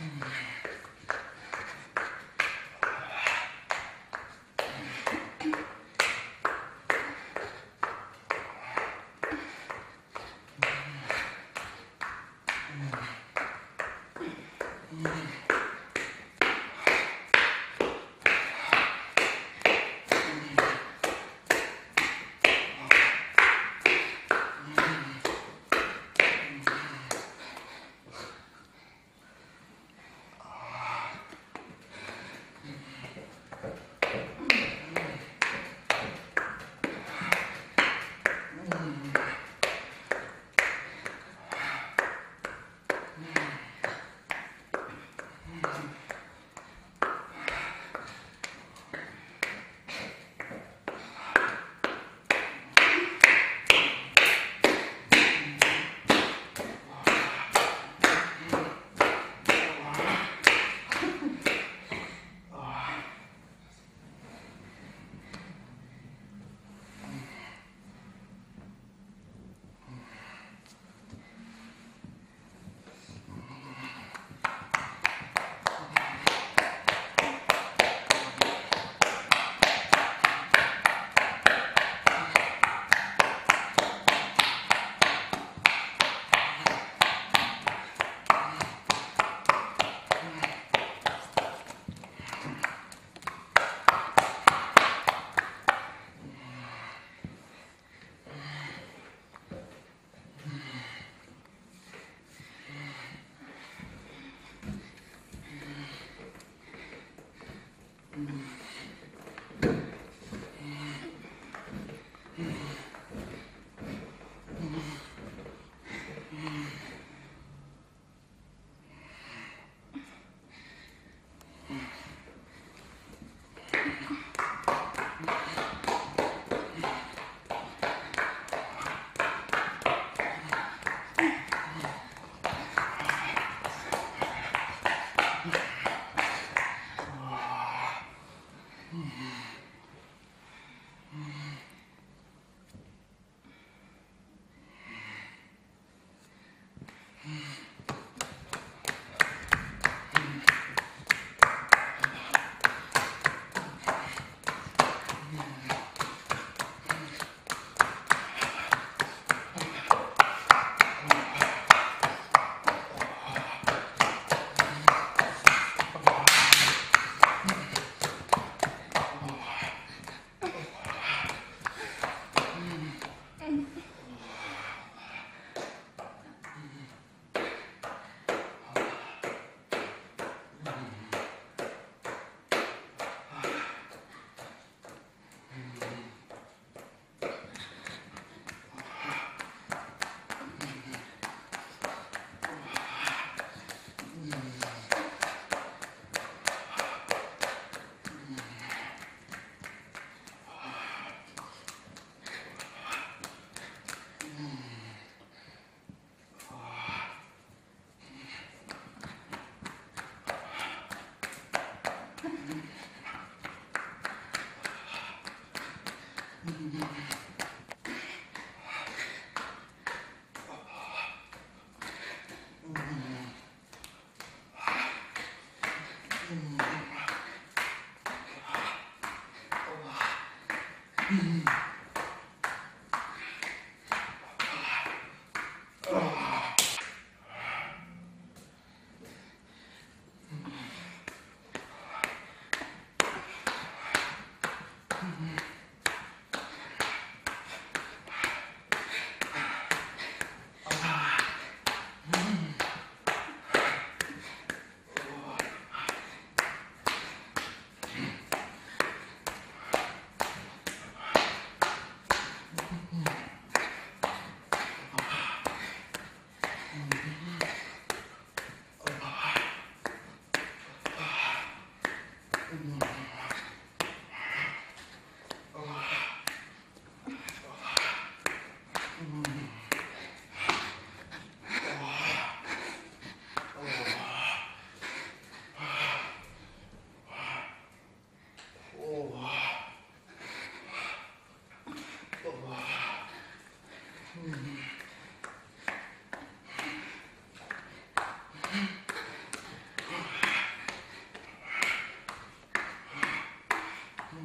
Mm-hmm. Amen.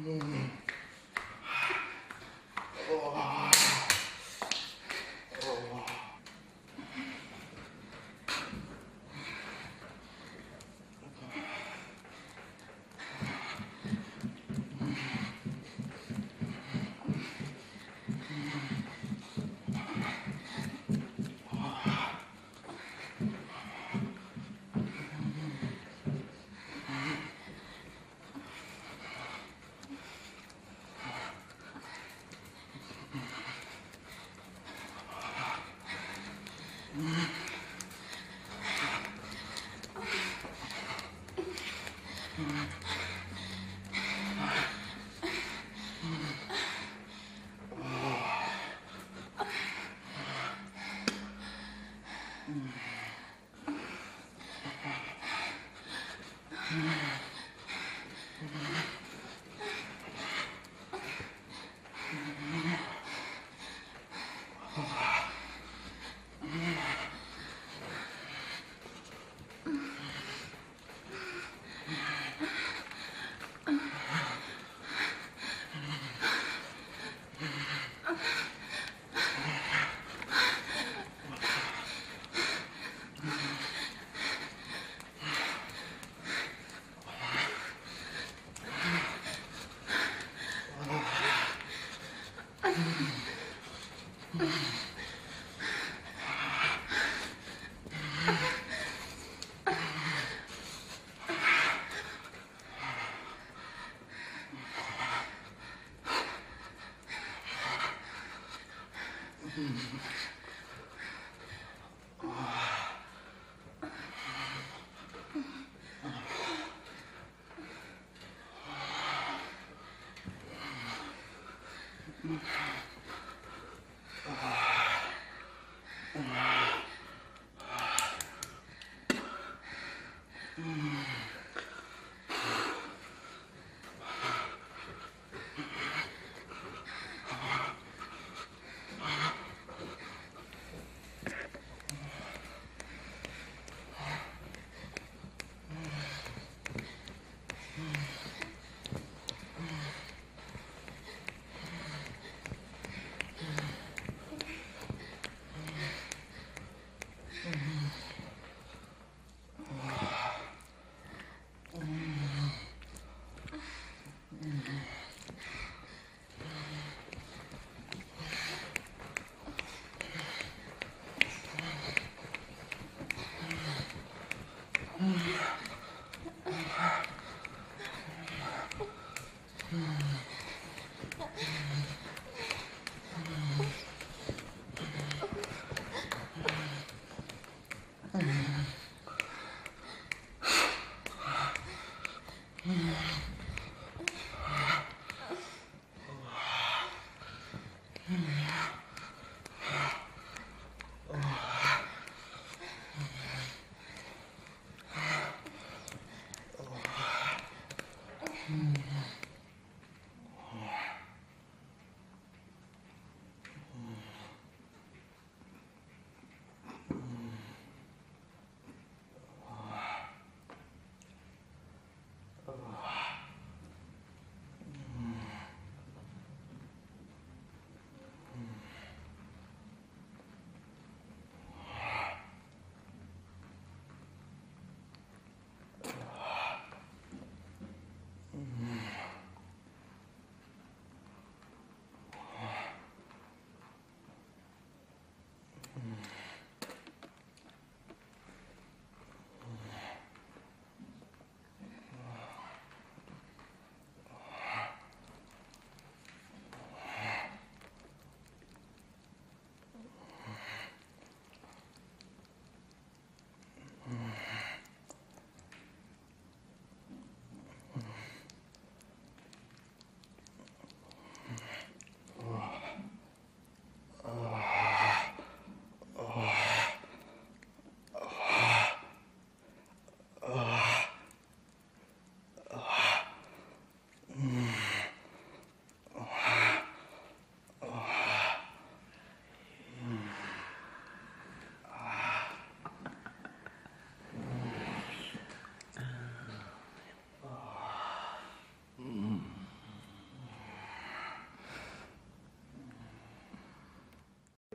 movie Mm.